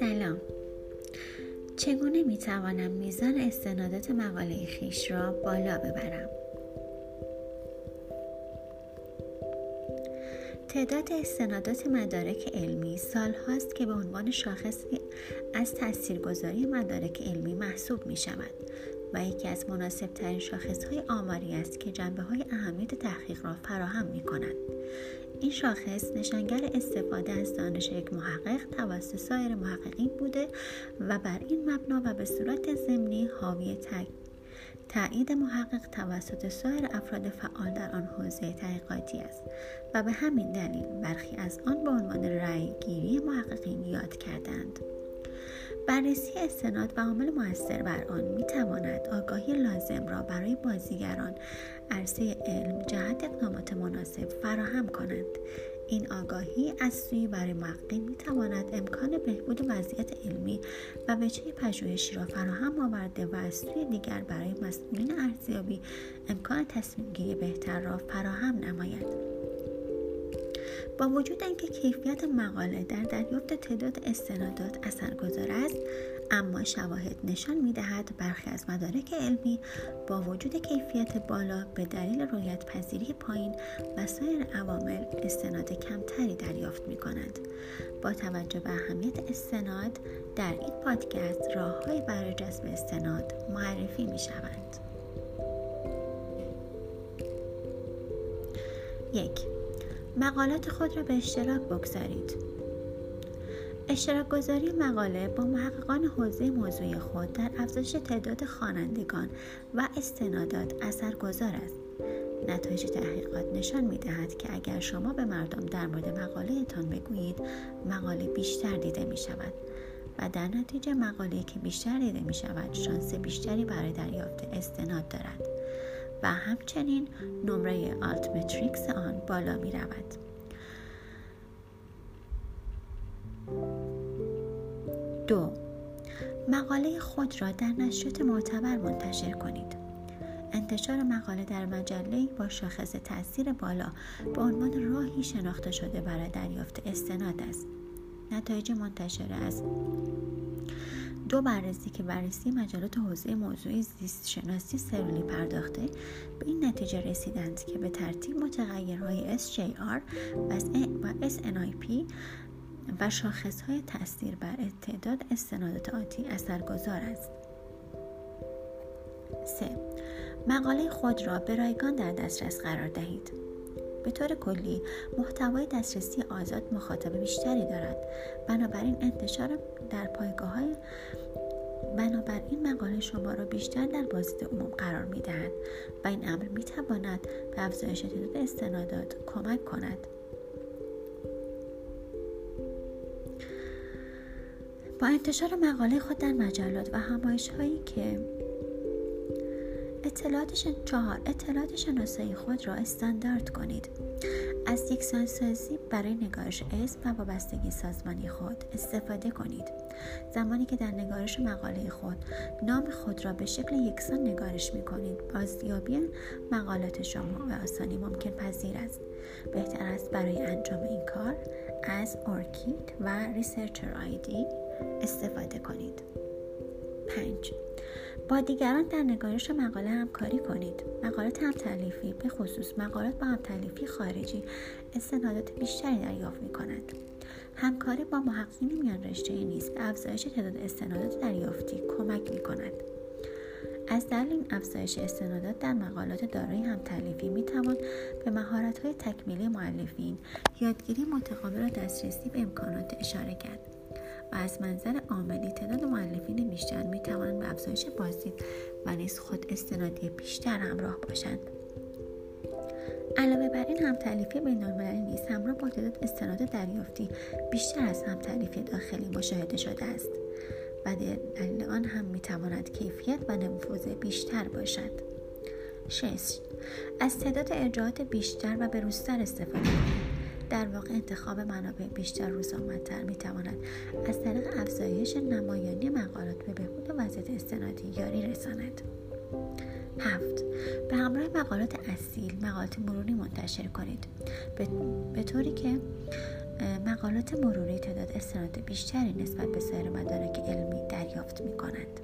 سلام چگونه می توانم میزان استنادات مقاله خیش را بالا ببرم تعداد استنادات مدارک علمی سال هاست که به عنوان شاخصی از تاثیرگذاری مدارک علمی محسوب می شود و یکی از مناسب ترین شاخص های آماری است که جنبه های اهمیت تحقیق را فراهم می کند. این شاخص نشانگر استفاده از دانش یک محقق توسط سایر محققین بوده و بر این مبنا و به صورت ضمنی حاوی تایید محقق توسط سایر افراد فعال در آن حوزه تحقیقاتی است و به همین دلیل برخی از آن به عنوان رأی گیری محققین یاد کردند. بررسی استناد و عامل موثر بر آن می تواند آگاهی لازم را برای بازیگران عرصه علم جهت اقدامات مناسب فراهم کنند. این آگاهی از سوی برای می تواند امکان بهبود وضعیت علمی و وجهه پژوهشی را فراهم آورده و از سوی دیگر برای مسئولین ارزیابی امکان تصمیم گیری بهتر را فراهم نماید. با وجود اینکه کیفیت مقاله در دریافت تعداد استنادات اثرگذار است اما شواهد نشان می‌دهد برخی از مدارک علمی با وجود کیفیت بالا به دلیل رویت پذیری پایین و سایر عوامل استناد کمتری دریافت می کنند. با توجه به اهمیت استناد در این پادکست راههایی برای جذب استناد معرفی می شوند. یک مقالات خود را به اشتراک بگذارید اشتراک گذاری مقاله با محققان حوزه موضوعی خود در افزایش تعداد خوانندگان و استنادات اثرگذار است نتایج تحقیقات نشان می دهد که اگر شما به مردم در مورد مقاله تان بگویید مقاله بیشتر دیده می شود و در نتیجه مقاله که بیشتر دیده می شود شانس بیشتری برای دریافت استناد دارد و همچنین نمره آلتمتریکس آن بالا می رود. دو. مقاله خود را در نشریات معتبر منتشر کنید. انتشار مقاله در مجله با شاخص تاثیر بالا به عنوان راهی شناخته شده برای دریافت استناد است. نتایج منتشر از دو بررسی که بررسی مجلات حوزه موضوعی زیست شناسی سلولی پرداخته به این نتیجه رسیدند که به ترتیب متغیرهای SJR و SNIP و شاخصهای تاثیر بر تعداد استنادات آتی اثرگذار است. 3. مقاله خود را به رایگان در دسترس قرار دهید. به طور کلی محتوای دسترسی آزاد مخاطب بیشتری دارد بنابراین انتشار در پایگاه های بنابراین مقاله شما را بیشتر در بازدید عموم قرار می دهد و این امر می تواند به افزایش تعداد استنادات کمک کند با انتشار مقاله خود در مجلات و همایش هایی که اطلاعات چهار اطلاعات شناسایی خود را استاندارد کنید. از یکسانسازی برای نگارش اسم و وابستگی سازمانی خود استفاده کنید. زمانی که در نگارش مقاله خود نام خود را به شکل یکسان نگارش می کنید بازیابی مقالات شما به آسانی ممکن پذیر است. بهتر است برای انجام این کار از اورکید و ریسرچر آیدی استفاده کنید. 5 با دیگران در نگارش مقاله همکاری کنید. مقالات هم تعلیفی به خصوص مقالات با هم تعلیفی خارجی استنادات بیشتری دریافت می کند همکاری با محققین میان رشته نیز به افزایش تعداد استنادات دریافتی کمک می کند از دلیل این افزایش استنادات در مقالات دارای هم تعلیفی می توان به مهارت های تکمیلی معلفین یادگیری متقابل و دسترسی به امکانات اشاره کرد. و از منظر عاملی تعداد معلفین بیشتر می توانند به افزایش بازدید و نیز خود استنادی بیشتر همراه باشند علاوه بر این هم تعلیفی بین المللی نیز همراه با تعداد استناد دریافتی بیشتر از هم تعلیفی داخلی مشاهده شده است و دلیل آن هم می تواند کیفیت و نفوذ بیشتر باشد 6. از تعداد ارجاعات بیشتر و بروزتر استفاده کنید در واقع انتخاب منابع بیشتر روز آمدتر می تواند از طریق افزایش نمایانی مقالات به بهبود وضعیت استنادی یاری رساند هفت به همراه مقالات اصیل مقالات مرونی منتشر کنید به, طوری که مقالات مروری تعداد استناد بیشتری نسبت به سایر مدارک علمی دریافت می کنند.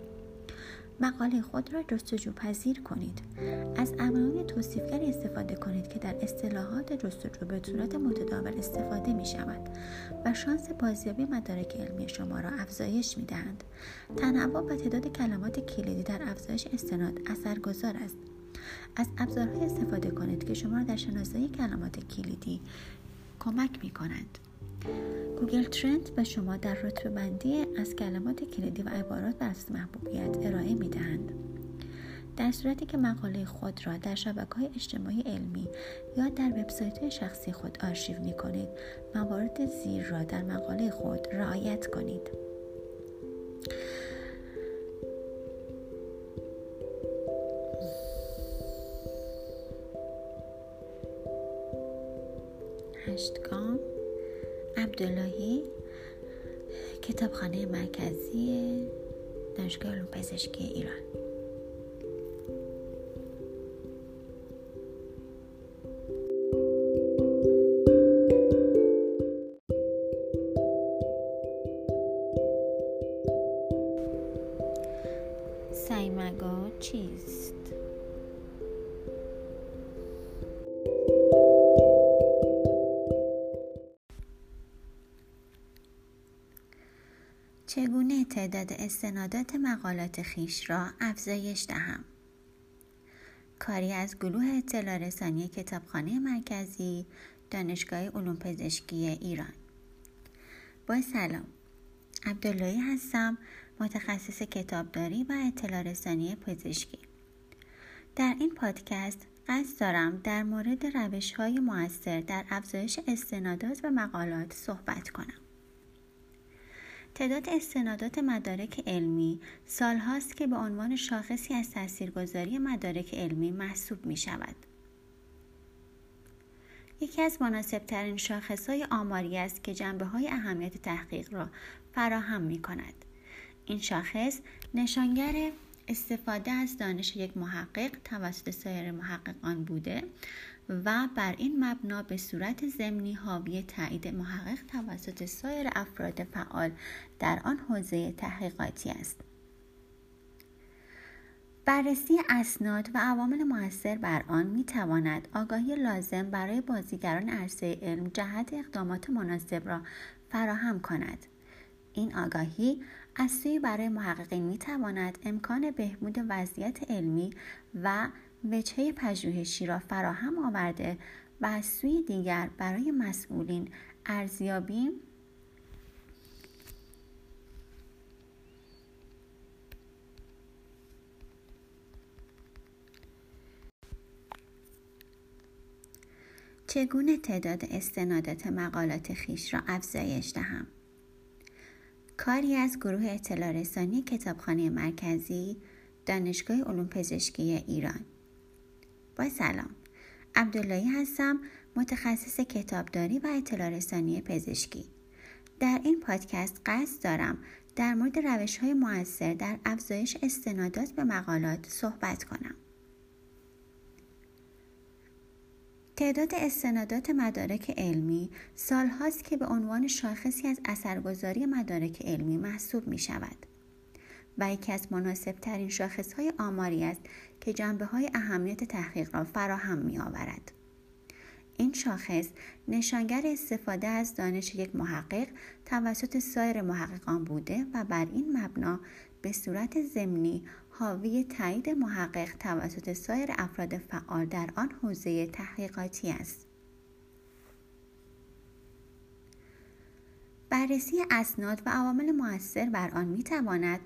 مقاله خود را جستجو پذیر کنید. از عناوین توصیفگری استفاده کنید که در اصطلاحات جستجو به صورت متداول استفاده می شود و شانس بازیابی مدارک علمی شما را افزایش می دهند تنوع و تعداد کلمات کلیدی در افزایش استناد اثرگذار است. از ابزارهای استفاده کنید که شما را در شناسایی کلمات کلیدی کمک می کنند گوگل ترند به شما در رتبه بندی از کلمات کلیدی و عبارات بر محبوبیت ارائه می دهند. در صورتی که مقاله خود را در شبکه های اجتماعی علمی یا در وبسایت های شخصی خود آرشیو می کنید موارد زیر را در مقاله خود رعایت کنید هشتگام عبداللهی کتابخانه مرکزی دانشگاه علوم پزشکی ایران سایمگو چیست؟ استنادات مقالات خیش را افزایش دهم. کاری از گروه اطلاع رسانی کتابخانه مرکزی دانشگاه علوم پزشکی ایران. با سلام عبداللهی هستم متخصص کتابداری و اطلاع رسانی پزشکی. در این پادکست قصد دارم در مورد روش های موثر در افزایش استنادات و مقالات صحبت کنم. تعداد استنادات مدارک علمی سالهاست که به عنوان شاخصی از تاثیرگذاری مدارک علمی محسوب می شود. یکی از مناسبترین شاخص های آماری است که جنبه های اهمیت تحقیق را فراهم می کند. این شاخص نشانگر استفاده از دانش یک محقق توسط سایر محققان بوده و بر این مبنا به صورت ضمنی حاوی تایید محقق توسط سایر افراد فعال در آن حوزه تحقیقاتی است. بررسی اسناد و عوامل موثر بر آن می تواند آگاهی لازم برای بازیگران عرصه علم جهت اقدامات مناسب را فراهم کند. این آگاهی از سوی برای محققین می تواند امکان بهبود وضعیت علمی و وجهه پژوهشی را فراهم آورده و از سوی دیگر برای مسئولین ارزیابی چگونه تعداد استنادات مقالات خیش را افزایش دهم؟ کاری از گروه اطلاع رسانی کتابخانه مرکزی دانشگاه علوم پزشکی ایران. با سلام. عبداللهی هستم متخصص کتابداری و اطلاع رسانی پزشکی. در این پادکست قصد دارم در مورد روش های موثر در افزایش استنادات به مقالات صحبت کنم. تعداد استنادات مدارک علمی سالهاست که به عنوان شاخصی از اثرگذاری مدارک علمی محسوب می شود. و یکی از مناسب ترین شاخص های آماری است که جنبه های اهمیت تحقیق را فراهم می آورد. این شاخص نشانگر استفاده از دانش یک محقق توسط سایر محققان بوده و بر این مبنا به صورت ضمنی حاوی تایید محقق توسط سایر افراد فعال در آن حوزه تحقیقاتی است. بررسی اسناد و عوامل موثر بر آن می تواند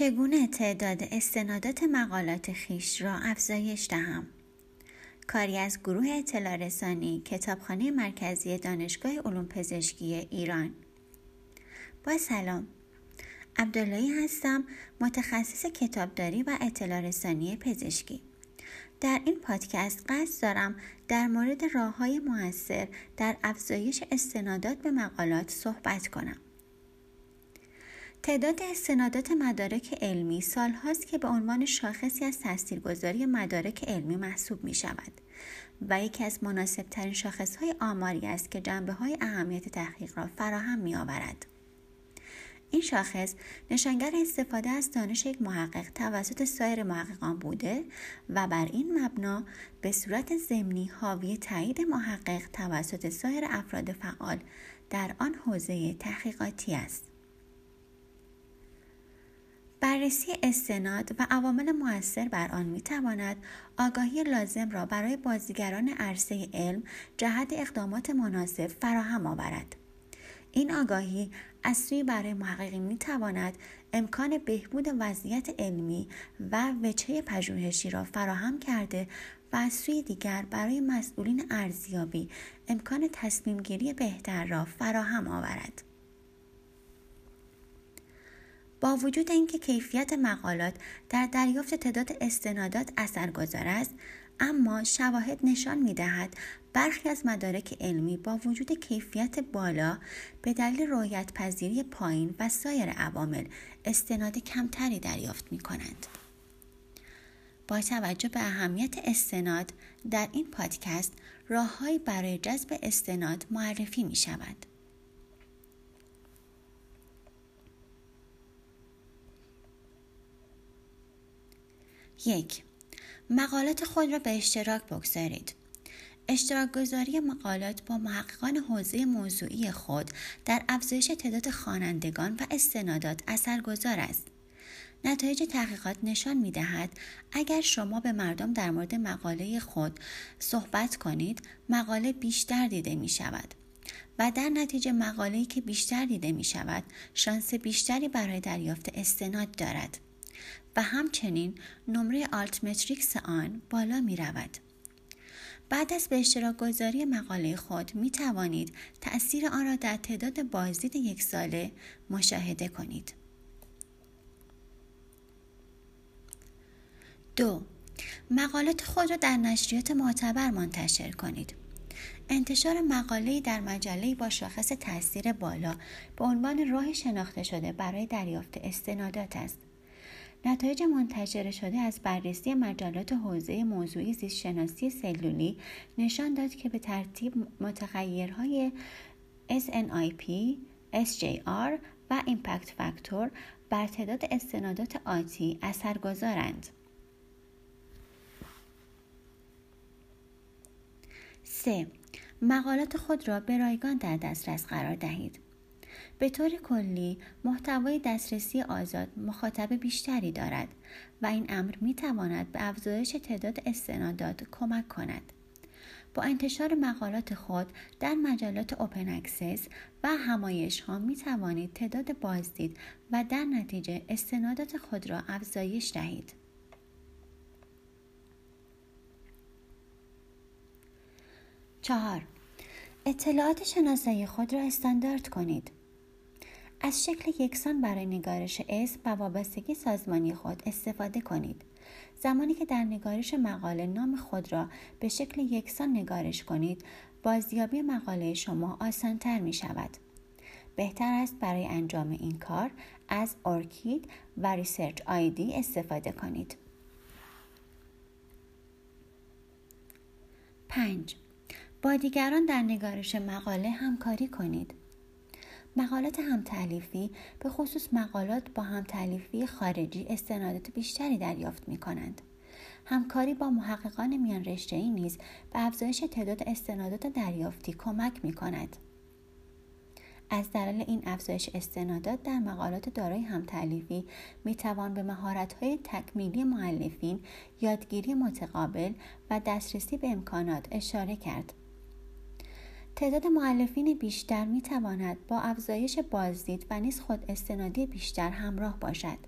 چگونه تعداد استنادات مقالات خیش را افزایش دهم؟ کاری از گروه اطلاع رسانی کتابخانه مرکزی دانشگاه علوم پزشکی ایران. با سلام. عبداللهی هستم متخصص کتابداری و اطلاع رسانی پزشکی. در این پادکست قصد دارم در مورد راه های در افزایش استنادات به مقالات صحبت کنم. تعداد استنادات مدارک علمی سال هاست که به عنوان شاخصی از تاثیرگذاری مدارک علمی محسوب می شود و یکی از مناسب ترین شاخص های آماری است که جنبه های اهمیت تحقیق را فراهم می آورد. این شاخص نشانگر استفاده از دانش یک محقق توسط سایر محققان بوده و بر این مبنا به صورت ضمنی حاوی تایید محقق توسط سایر افراد فعال در آن حوزه تحقیقاتی است. بررسی استناد و عوامل مؤثر بر آن می تواند آگاهی لازم را برای بازیگران عرصه علم جهت اقدامات مناسب فراهم آورد. این آگاهی از سوی برای محققین می تواند امکان بهبود وضعیت علمی و وچه پژوهشی را فراهم کرده و از سوی دیگر برای مسئولین ارزیابی امکان تصمیم گیری بهتر را فراهم آورد. با وجود اینکه کیفیت مقالات در دریافت تعداد استنادات اثرگذار است اما شواهد نشان می دهد برخی از مدارک علمی با وجود کیفیت بالا به دلیل رویت پذیری پایین و سایر عوامل استناد کمتری دریافت می کنند. با توجه به اهمیت استناد در این پادکست راههایی برای جذب استناد معرفی می شود. یک مقالات خود را به اشتراک بگذارید. اشتراک گذاری مقالات با محققان حوزه موضوعی خود در افزایش تعداد خوانندگان و استنادات اثرگذار است. نتایج تحقیقات نشان می دهد اگر شما به مردم در مورد مقاله خود صحبت کنید مقاله بیشتر دیده می شود و در نتیجه مقاله‌ای که بیشتر دیده می شود شانس بیشتری برای دریافت استناد دارد. و همچنین نمره آلتمتریکس آن بالا می رود. بعد از به اشتراک گذاری مقاله خود می توانید تأثیر آن را در تعداد بازدید یک ساله مشاهده کنید. دو مقالات خود را در نشریات معتبر منتشر کنید. انتشار مقاله‌ای در مجله با شاخص تاثیر بالا به عنوان راه شناخته شده برای دریافت استنادات است. نتایج منتشر شده از بررسی مجلات حوزه موضوعی زیستشناسی سلولی نشان داد که به ترتیب متغیرهای SNIP، SJR و ایمپکت فاکتور بر تعداد استنادات آتی اثرگذارند. 3. مقالات خود را به رایگان در دسترس قرار دهید. به طور کلی محتوای دسترسی آزاد مخاطب بیشتری دارد و این امر می تواند به افزایش تعداد استنادات کمک کند. با انتشار مقالات خود در مجلات open access و همایش ها می توانید تعداد بازدید و در نتیجه استنادات خود را افزایش دهید. چهار اطلاعات شناسایی خود را استاندارد کنید. از شکل یکسان برای نگارش اسم و وابستگی سازمانی خود استفاده کنید. زمانی که در نگارش مقاله نام خود را به شکل یکسان نگارش کنید، بازیابی مقاله شما آسانتر می شود. بهتر است برای انجام این کار از ارکید و ریسرچ آیدی استفاده کنید. 5. با دیگران در نگارش مقاله همکاری کنید. مقالات همتعلیفی به خصوص مقالات با همتعلیفی خارجی استنادات بیشتری دریافت می کنند. همکاری با محققان میان رشته ای نیز به افزایش تعداد استنادات دریافتی کمک می کند. از دلیل این افزایش استنادات در مقالات دارای همتعلیفی می توان به مهارت‌های تکمیلی معلفین، یادگیری متقابل و دسترسی به امکانات اشاره کرد. تعداد معلفین بیشتر می تواند با افزایش بازدید و نیز خود استنادی بیشتر همراه باشد.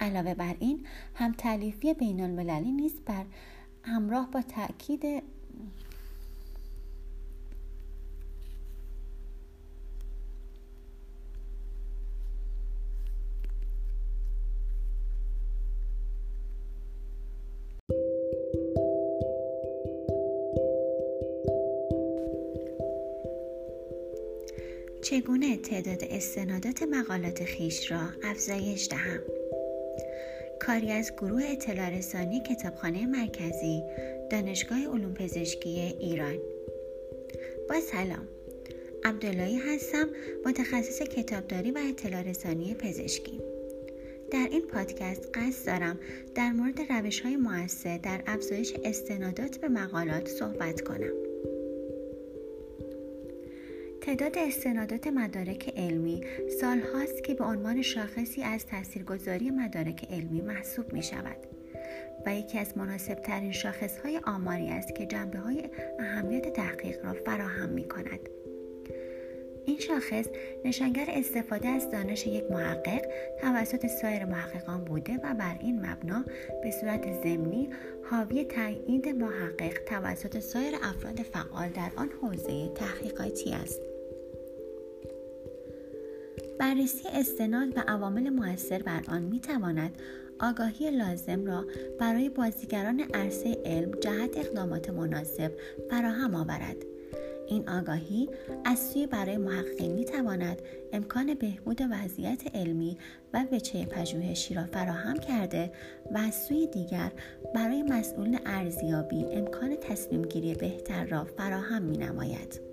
علاوه بر این هم تعلیفی بین المللی نیز بر همراه با تاکید چگونه تعداد استنادات مقالات خیش را افزایش دهم؟ کاری از گروه اطلاع رسانی کتابخانه مرکزی دانشگاه علوم پزشکی ایران. با سلام عبداللهی هستم متخصص کتابداری و اطلاع رسانی پزشکی. در این پادکست قصد دارم در مورد روش های در افزایش استنادات به مقالات صحبت کنم. تعداد استنادات مدارک علمی سال هاست که به عنوان شاخصی از تاثیرگذاری مدارک علمی محسوب می شود و یکی از مناسب ترین شاخص های آماری است که جنبه های اهمیت تحقیق را فراهم می کند. این شاخص نشانگر استفاده از دانش یک محقق توسط سایر محققان بوده و بر این مبنا به صورت ضمنی حاوی تایید محقق توسط سایر افراد فعال در آن حوزه تحقیقاتی است بررسی استناد و عوامل موثر بر آن می تواند آگاهی لازم را برای بازیگران عرصه علم جهت اقدامات مناسب فراهم آورد این آگاهی از سوی برای محققین می تواند امکان بهبود وضعیت علمی و وچه پژوهشی را فراهم کرده و از سوی دیگر برای مسئولین ارزیابی امکان تصمیم گیری بهتر را فراهم می نماید.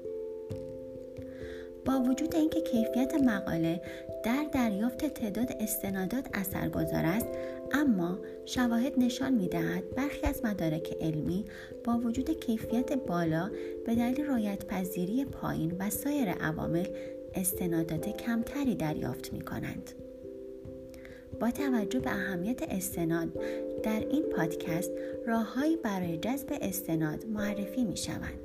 با وجود اینکه کیفیت مقاله در دریافت تعداد استنادات اثرگذار است اما شواهد نشان می‌دهد برخی از مدارک علمی با وجود کیفیت بالا به دلیل رایت پذیری پایین و سایر عوامل استنادات کمتری دریافت می کنند. با توجه به اهمیت استناد در این پادکست راههایی برای جذب استناد معرفی می شوند.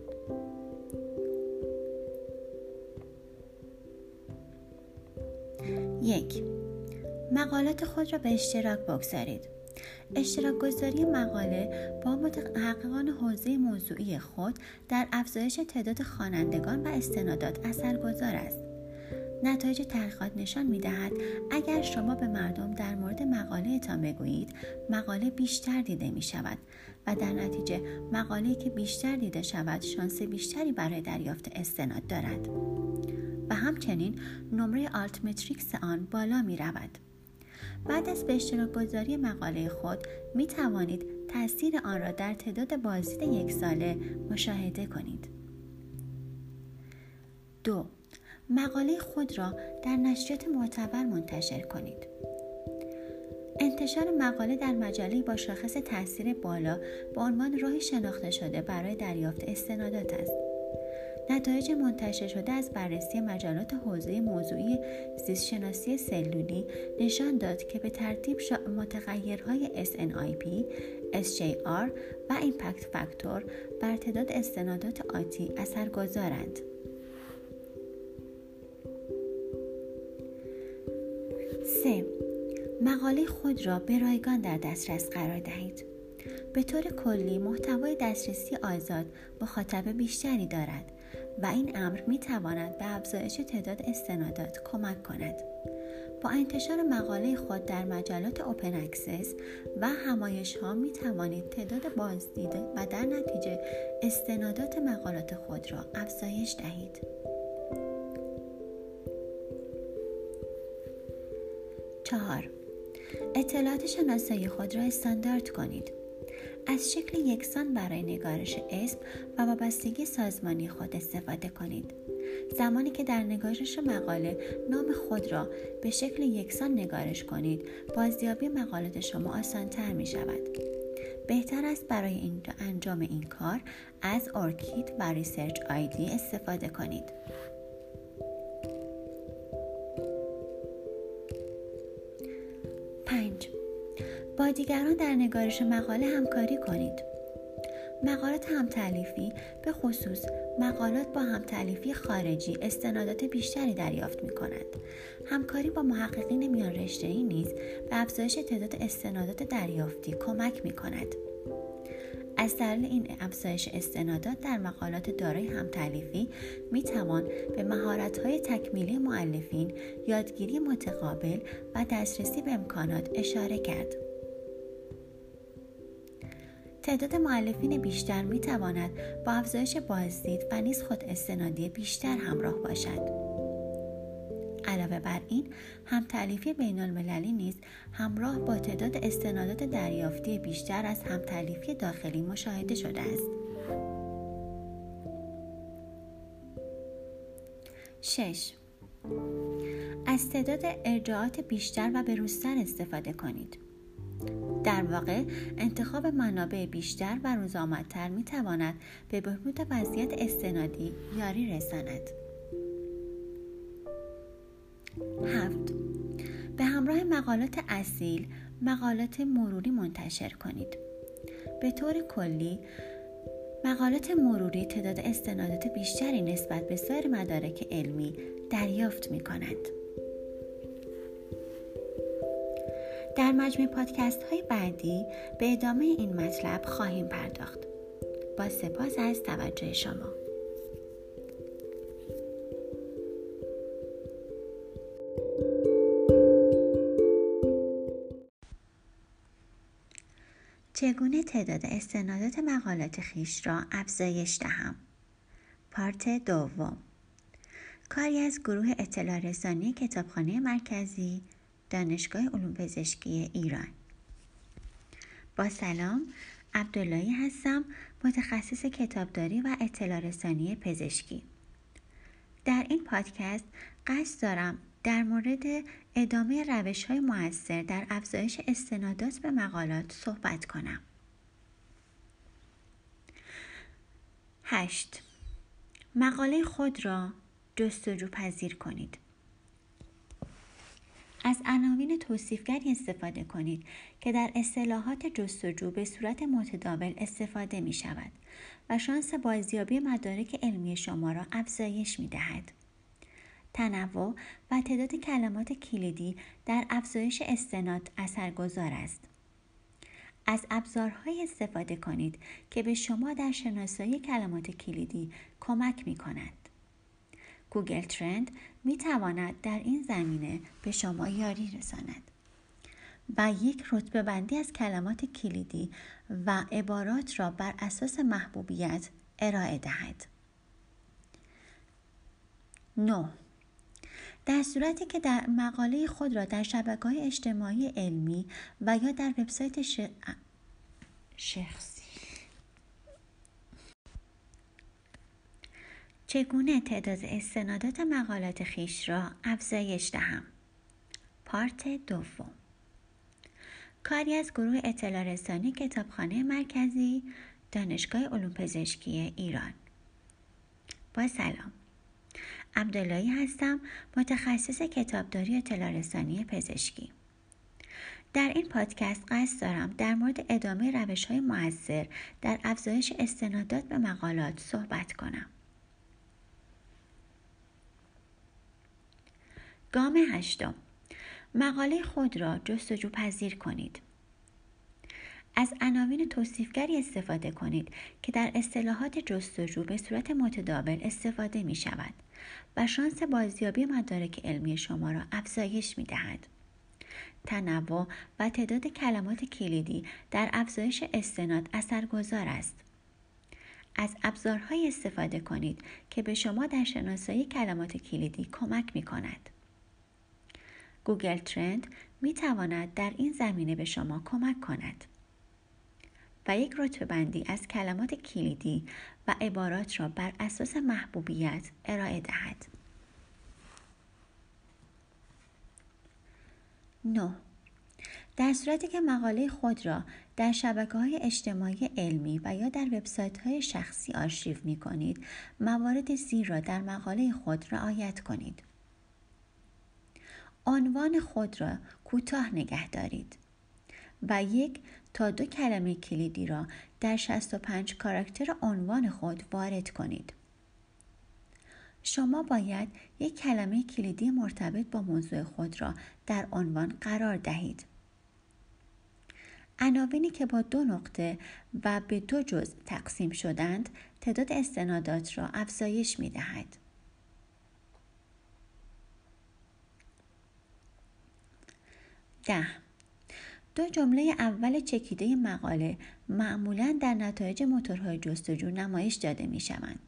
یک. مقالات خود را به اشتراک بگذارید. اشتراک گذاری مقاله با متحققان حوزه موضوعی خود در افزایش تعداد خوانندگان و استنادات اثرگذار است. نتایج تحقیقات نشان می دهد اگر شما به مردم در مورد مقاله تان بگویید مقاله بیشتر دیده می شود و در نتیجه مقاله که بیشتر دیده شود شانس بیشتری برای دریافت استناد دارد و همچنین نمره آلتمتریکس آن بالا می رود. بعد از به اشتراک گذاری مقاله خود می توانید تاثیر آن را در تعداد بازدید یک ساله مشاهده کنید. دو مقاله خود را در نشریات معتبر منتشر کنید. انتشار مقاله در مجله با شاخص تاثیر بالا به عنوان راهی شناخته شده برای دریافت استنادات است. نتایج منتشر شده از بررسی مجلات حوزه موضوعی زیستشناسی سلولی نشان داد که به ترتیب متغیرهای SNIP، SJR و ایمپکت فاکتور بر تعداد استنادات آتی اثرگذارند. سه مقاله خود را به رایگان در دسترس قرار دهید. به طور کلی محتوای دسترسی آزاد مخاطب بیشتری دارد و این امر می تواند به افزایش تعداد استنادات کمک کند. با انتشار مقاله خود در مجلات open access و همایش ها می توانید تعداد بازدید و در نتیجه استنادات مقالات خود را افزایش دهید. چهار اطلاعات شناسایی خود را استاندارد کنید. از شکل یکسان برای نگارش اسم و وابستگی سازمانی خود استفاده کنید. زمانی که در نگارش مقاله نام خود را به شکل یکسان نگارش کنید بازیابی مقالات شما آسانتر می شود. بهتر است برای انجام این کار از ارکید و ریسرچ آیدی استفاده کنید. دیگران در نگارش مقاله همکاری کنید. مقالات همتعلیفی به خصوص مقالات با همتعلیفی خارجی استنادات بیشتری دریافت می کند. همکاری با محققین میان رشته ای نیز به افزایش تعداد استنادات دریافتی کمک می کند. از دلیل این افزایش استنادات در مقالات دارای همتعلیفی می توان به مهارت‌های تکمیلی معلفین، یادگیری متقابل و دسترسی به امکانات اشاره کرد. تعداد معلفین بیشتر می تواند با افزایش بازدید و نیز خود استنادی بیشتر همراه باشد. علاوه بر این هم تعلیفی بین المللی نیز همراه با تعداد استنادات دریافتی بیشتر از هم تعلیفی داخلی مشاهده شده است. 6. از تعداد ارجاعات بیشتر و بروزتر استفاده کنید. در واقع انتخاب منابع بیشتر و روزآمدتر می تواند به بهبود وضعیت استنادی یاری رساند. هفت به همراه مقالات اصیل مقالات مروری منتشر کنید. به طور کلی مقالات مروری تعداد استنادات بیشتری نسبت به سایر مدارک علمی دریافت می کند. در مجموع پادکست های بعدی به ادامه این مطلب خواهیم پرداخت. با سپاس از توجه شما. چگونه تعداد استنادات مقالات خیش را افزایش دهم پارت دوم کاری از گروه اطلاع رسانی کتابخانه مرکزی دانشگاه علوم پزشکی ایران با سلام عبداللهی هستم متخصص کتابداری و اطلاع رسانی پزشکی در این پادکست قصد دارم در مورد ادامه روش های موثر در افزایش استنادات به مقالات صحبت کنم. 8. مقاله خود را جستجو پذیر کنید. از عناوین توصیفگری استفاده کنید که در اصطلاحات جستجو به صورت متداول استفاده می شود و شانس بازیابی مدارک علمی شما را افزایش می دهد. تنوع و تعداد کلمات کلیدی در افزایش استناد اثرگذار است. از ابزارهایی استفاده کنید که به شما در شناسایی کلمات کلیدی کمک می کند. گوگل ترند می تواند در این زمینه به شما یاری رساند و یک رتبه بندی از کلمات کلیدی و عبارات را بر اساس محبوبیت ارائه دهد. 9. در صورتی که در مقاله خود را در شبکه های اجتماعی علمی و یا در وبسایت ش... شخصی چگونه تعداد استنادات مقالات خیش را افزایش دهم؟ پارت دوم. کاری از گروه اطلاع رسانی کتابخانه مرکزی دانشگاه علوم پزشکی ایران. با سلام. عبداللهی هستم متخصص کتابداری اطلاع رسانی پزشکی. در این پادکست قصد دارم در مورد ادامه روش های در افزایش استنادات به مقالات صحبت کنم. گام هشتم مقاله خود را جستجو پذیر کنید از عناوین توصیفگری استفاده کنید که در اصطلاحات جستجو به صورت متداول استفاده می شود و شانس بازیابی مدارک علمی شما را افزایش می دهد. تنوع و تعداد کلمات کلیدی در افزایش استناد اثرگذار است. از ابزارهایی استفاده کنید که به شما در شناسایی کلمات کلیدی کمک می کند. گوگل ترند می تواند در این زمینه به شما کمک کند. و یک رتبه بندی از کلمات کلیدی و عبارات را بر اساس محبوبیت ارائه دهد. 9. در صورتی که مقاله خود را در شبکه های اجتماعی علمی و یا در وبسایت های شخصی آرشیو می کنید، موارد زیر را در مقاله خود رعایت کنید. عنوان خود را کوتاه نگه دارید و یک تا دو کلمه کلیدی را در 65 کاراکتر عنوان خود وارد کنید. شما باید یک کلمه کلیدی مرتبط با موضوع خود را در عنوان قرار دهید. عناوینی که با دو نقطه و به دو جزء تقسیم شدند تعداد استنادات را افزایش می دهد. ده دو جمله اول چکیده مقاله معمولا در نتایج موتورهای جستجو نمایش داده می شوند.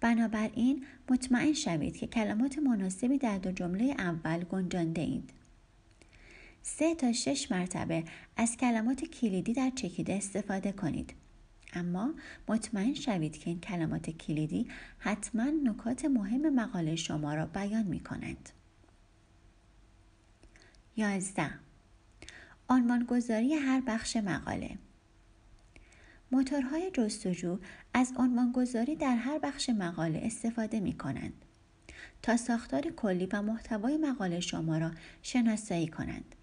بنابراین مطمئن شوید که کلمات مناسبی در دو جمله اول گنجانده اید. سه تا شش مرتبه از کلمات کلیدی در چکیده استفاده کنید. اما مطمئن شوید که این کلمات کلیدی حتما نکات مهم مقاله شما را بیان می کنند. یازده عنوانگذاری هر بخش مقاله موتورهای جستجو از عنوانگذاری در هر بخش مقاله استفاده می کنند تا ساختار کلی و محتوای مقاله شما را شناسایی کنند.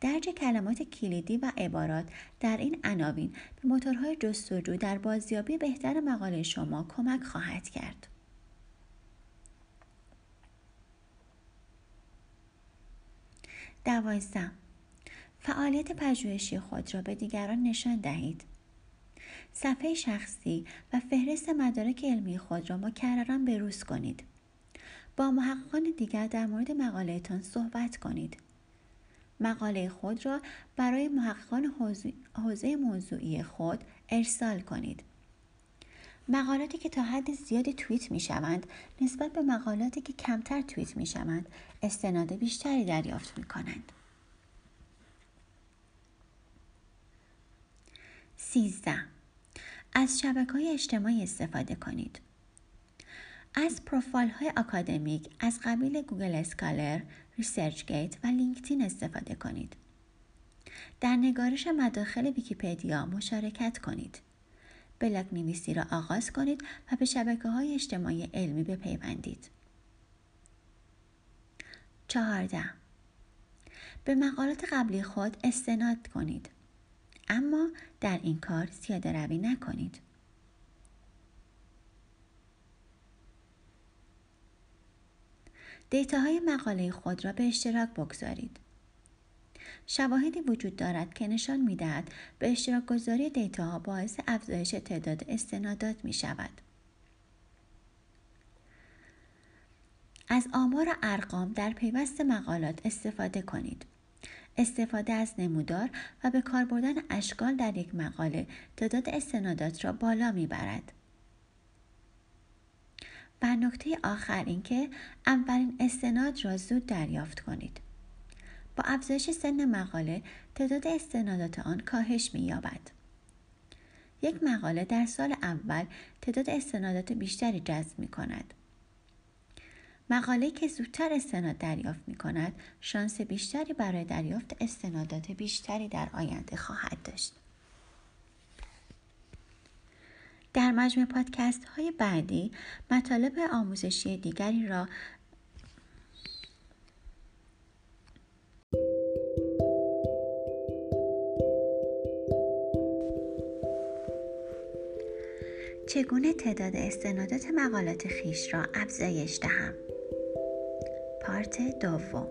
درج کلمات کلیدی و عبارات در این عناوین به موتورهای جستجو در بازیابی بهتر مقاله شما کمک خواهد کرد. دوازده فعالیت پژوهشی خود را به دیگران نشان دهید. صفحه شخصی و فهرست مدارک علمی خود را مکررا بروز کنید. با محققان دیگر در مورد مقالهتان صحبت کنید. مقاله خود را برای محققان حوزه موضوعی خود ارسال کنید. مقالاتی که تا حد زیادی توییت می شوند نسبت به مقالاتی که کمتر توییت می شوند استناد بیشتری دریافت می کنند. سیزده از شبکه های اجتماعی استفاده کنید. از پروفایل های اکادمیک از قبیل گوگل اسکالر، ریسرچ گیت و لینکدین استفاده کنید. در نگارش مداخل ویکیپدیا مشارکت کنید. بلاگ نویسی را آغاز کنید و به شبکه های اجتماعی علمی بپیوندید. چهارده به مقالات قبلی خود استناد کنید. اما در این کار سیاده روی نکنید. دیتاهای مقاله خود را به اشتراک بگذارید. شواهدی وجود دارد که نشان می دهد به اشتراک گذاری دیتاها باعث افزایش تعداد استنادات می شود. از آمار ارقام در پیوست مقالات استفاده کنید. استفاده از نمودار و به کار بردن اشکال در یک مقاله تعداد استنادات را بالا می‌برد. و نکته آخر اینکه اولین استناد را زود دریافت کنید. با افزایش سن مقاله تعداد استنادات آن کاهش می‌یابد. یک مقاله در سال اول تعداد استنادات بیشتری جذب می کند. مقاله که زودتر استناد دریافت می کند شانس بیشتری برای دریافت استنادات بیشتری در آینده خواهد داشت. در مجموع پادکست های بعدی مطالب آموزشی دیگری را چگونه تعداد استنادات مقالات خیش را افزایش دهم؟ پارت دوم.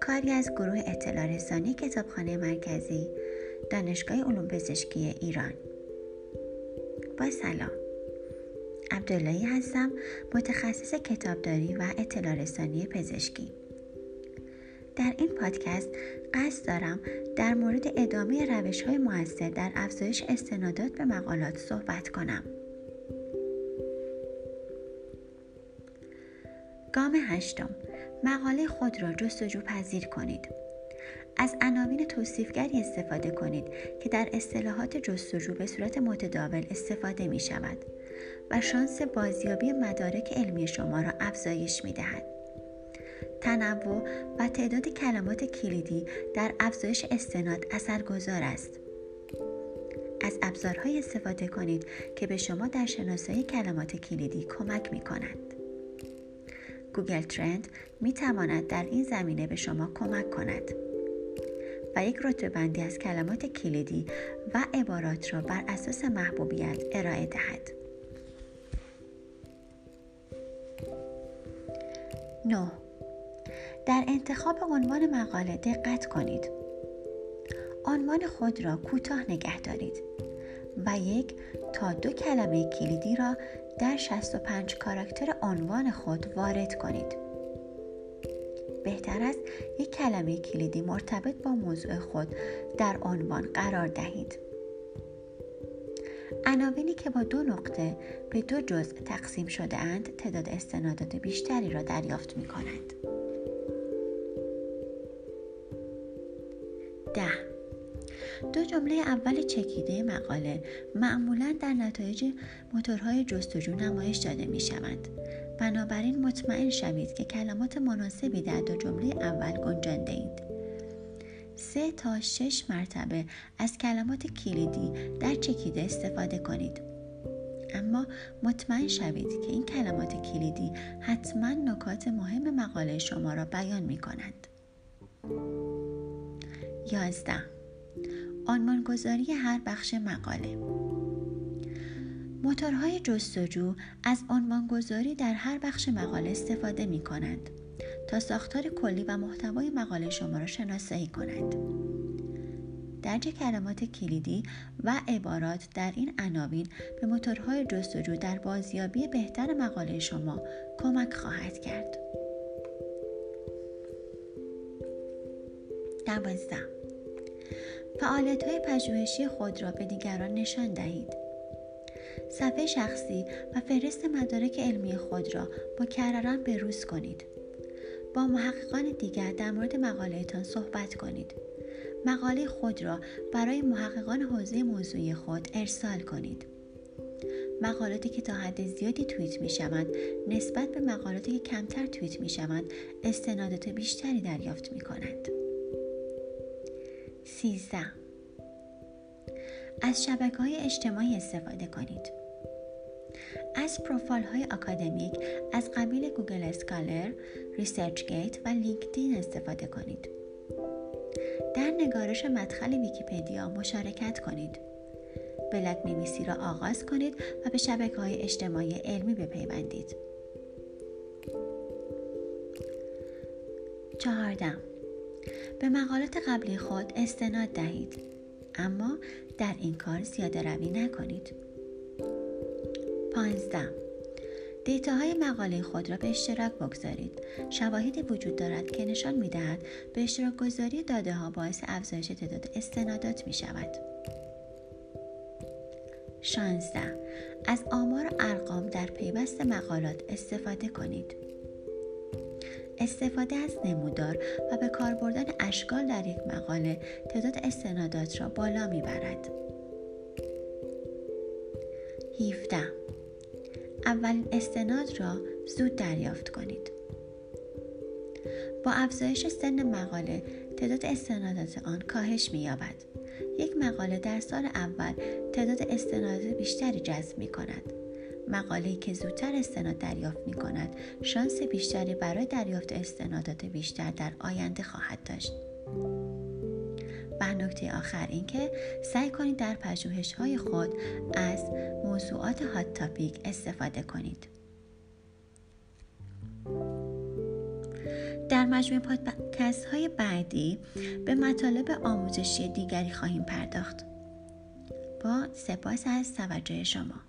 کاری از گروه اطلاع رسانی کتابخانه مرکزی دانشگاه علوم پزشکی ایران. با سلام. عبداللهی هستم متخصص کتابداری و اطلاع رسانی پزشکی. در این پادکست قصد دارم در مورد ادامه روش های موثر در افزایش استنادات به مقالات صحبت کنم. گام هشتم. مقاله خود را جستجو پذیر کنید. از عناوین توصیفگری استفاده کنید که در اصطلاحات جستجو به صورت متداول استفاده می شود و شانس بازیابی مدارک علمی شما را افزایش می دهد. تنوع و تعداد کلمات کلیدی در افزایش استناد اثرگذار است. از ابزارهای استفاده کنید که به شما در شناسایی کلمات کلیدی کمک می کند. گوگل ترند می تواند در این زمینه به شما کمک کند و یک رتبه بندی از کلمات کلیدی و عبارات را بر اساس محبوبیت ارائه دهد. 9. در انتخاب عنوان مقاله دقت کنید. عنوان خود را کوتاه نگه دارید و یک تا دو کلمه کلیدی را در 65 کاراکتر عنوان خود وارد کنید. بهتر است یک کلمه کلیدی مرتبط با موضوع خود در عنوان قرار دهید. عناوینی که با دو نقطه به دو جزء تقسیم شده اند تعداد استنادات بیشتری را دریافت می کنند. جمله اول چکیده مقاله معمولا در نتایج موتورهای جستجو نمایش داده می شوند. بنابراین مطمئن شوید که کلمات مناسبی در دو جمله اول گنجانده اید. سه تا شش مرتبه از کلمات کلیدی در چکیده استفاده کنید. اما مطمئن شوید که این کلمات کلیدی حتما نکات مهم مقاله شما را بیان می کنند. 11 آنمانگذاری هر بخش مقاله موتورهای جستجو از آنمانگذاری در هر بخش مقاله استفاده می کنند تا ساختار کلی و محتوای مقاله شما را شناسایی کنند. درج کلمات کلیدی و عبارات در این عناوین به موتورهای جستجو در بازیابی بهتر مقاله شما کمک خواهد کرد. 12 فعالیت های پژوهشی خود را به دیگران نشان دهید. صفحه شخصی و فهرست مدارک علمی خود را مکررا بروز کنید. با محققان دیگر در مورد مقالهتان صحبت کنید. مقاله خود را برای محققان حوزه موضوعی خود ارسال کنید. مقالاتی که تا حد زیادی توییت می شوند نسبت به مقالاتی که کمتر توییت می شوند استنادات بیشتری دریافت می کنند. 13. از شبکه های اجتماعی استفاده کنید. از پروفایل های اکادمیک از قبیل گوگل اسکالر، ریسرچ گیت و لینکدین استفاده کنید. در نگارش مدخل ویکیپدیا مشارکت کنید. بلاگ نویسی را آغاز کنید و به شبکه های اجتماعی علمی بپیوندید. چهاردهم به مقالات قبلی خود استناد دهید. اما در این کار زیاده روی نکنید. 15 دیتاهای مقاله خود را به اشتراک بگذارید. شواهدی وجود دارد که نشان می‌دهد به اشتراک گذاری داده ها باعث افزایش تعداد استنادات می شود 16 از آمار ارقام در پیوست مقالات استفاده کنید. استفاده از نمودار و به کار بردن اشکال در یک مقاله تعداد استنادات را بالا می‌برد. 17. اولین استناد را زود دریافت کنید. با افزایش سن مقاله تعداد استنادات آن کاهش می‌یابد. یک مقاله در سال اول تعداد استنادات بیشتری جذب می کند مقاله‌ای که زودتر استناد دریافت می کند شانس بیشتری برای دریافت استنادات بیشتر در آینده خواهد داشت. و نکته آخر اینکه سعی کنید در پژوهش های خود از موضوعات هات تاپیک استفاده کنید. در مجموع پادکست های بعدی به مطالب آموزشی دیگری خواهیم پرداخت. با سپاس از توجه شما.